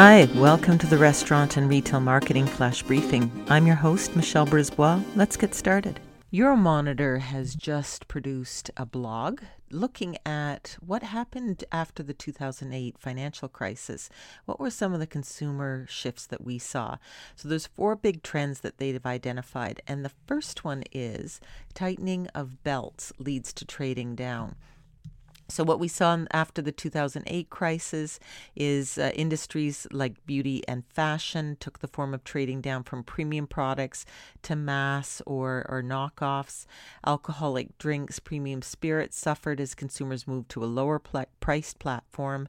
Hi, welcome to the Restaurant and Retail Marketing Flash Briefing. I'm your host, Michelle Brisbois. Let's get started. Euromonitor has just produced a blog looking at what happened after the 2008 financial crisis. What were some of the consumer shifts that we saw? So there's four big trends that they've identified, and the first one is tightening of belts leads to trading down. So, what we saw after the 2008 crisis is uh, industries like beauty and fashion took the form of trading down from premium products to mass or, or knockoffs. Alcoholic drinks, premium spirits suffered as consumers moved to a lower pl- priced platform.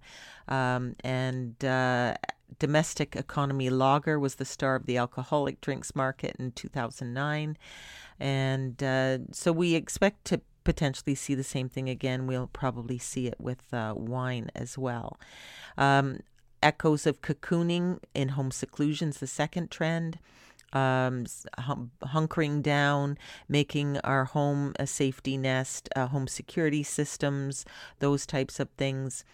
Um, and uh, domestic economy lager was the star of the alcoholic drinks market in 2009. And uh, so we expect to potentially see the same thing again. We'll probably see it with uh, wine as well. Um, echoes of cocooning in home seclusion is the second trend. Um, hunkering down, making our home a safety nest, uh, home security systems, those types of things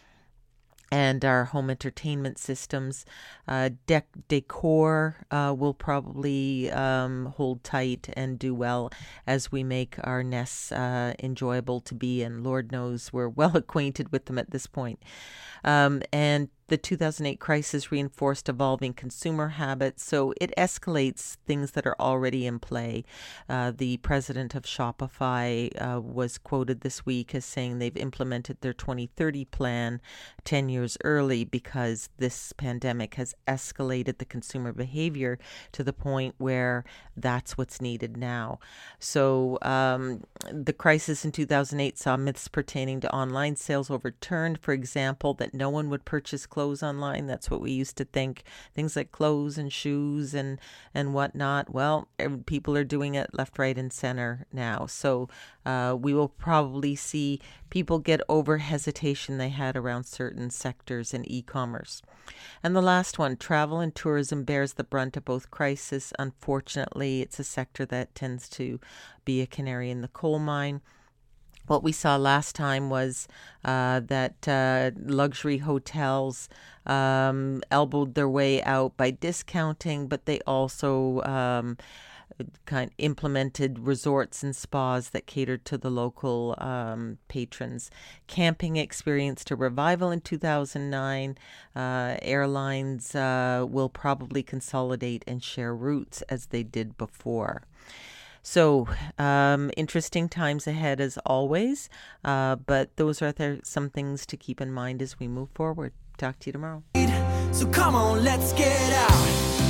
and our home entertainment systems. Uh, dec- decor uh, will probably um, hold tight and do well as we make our nests uh, enjoyable to be, and Lord knows we're well acquainted with them at this point. Um, and the 2008 crisis reinforced evolving consumer habits, so it escalates things that are already in play. Uh, the president of Shopify uh, was quoted this week as saying they've implemented their 2030 plan 10 years early because this pandemic has escalated the consumer behavior to the point where that's what's needed now. So um, the crisis in 2008 saw myths pertaining to online sales overturned. For example, that no one would purchase clothes online. That's what we used to think. Things like clothes and shoes and and whatnot. Well, people are doing it left, right, and center now. So uh, we will probably see people get over hesitation they had around certain sectors in e-commerce. And the last one, travel and tourism bears the brunt of both crisis. Unfortunately, it's a sector that tends to be a canary in the coal mine what we saw last time was uh, that uh, luxury hotels um, elbowed their way out by discounting, but they also um, kind of implemented resorts and spas that catered to the local um, patrons. Camping experienced a revival in 2009. Uh, airlines uh, will probably consolidate and share routes as they did before. So, um, interesting times ahead as always, uh, but those are some things to keep in mind as we move forward. Talk to you tomorrow. So, come on, let's get out.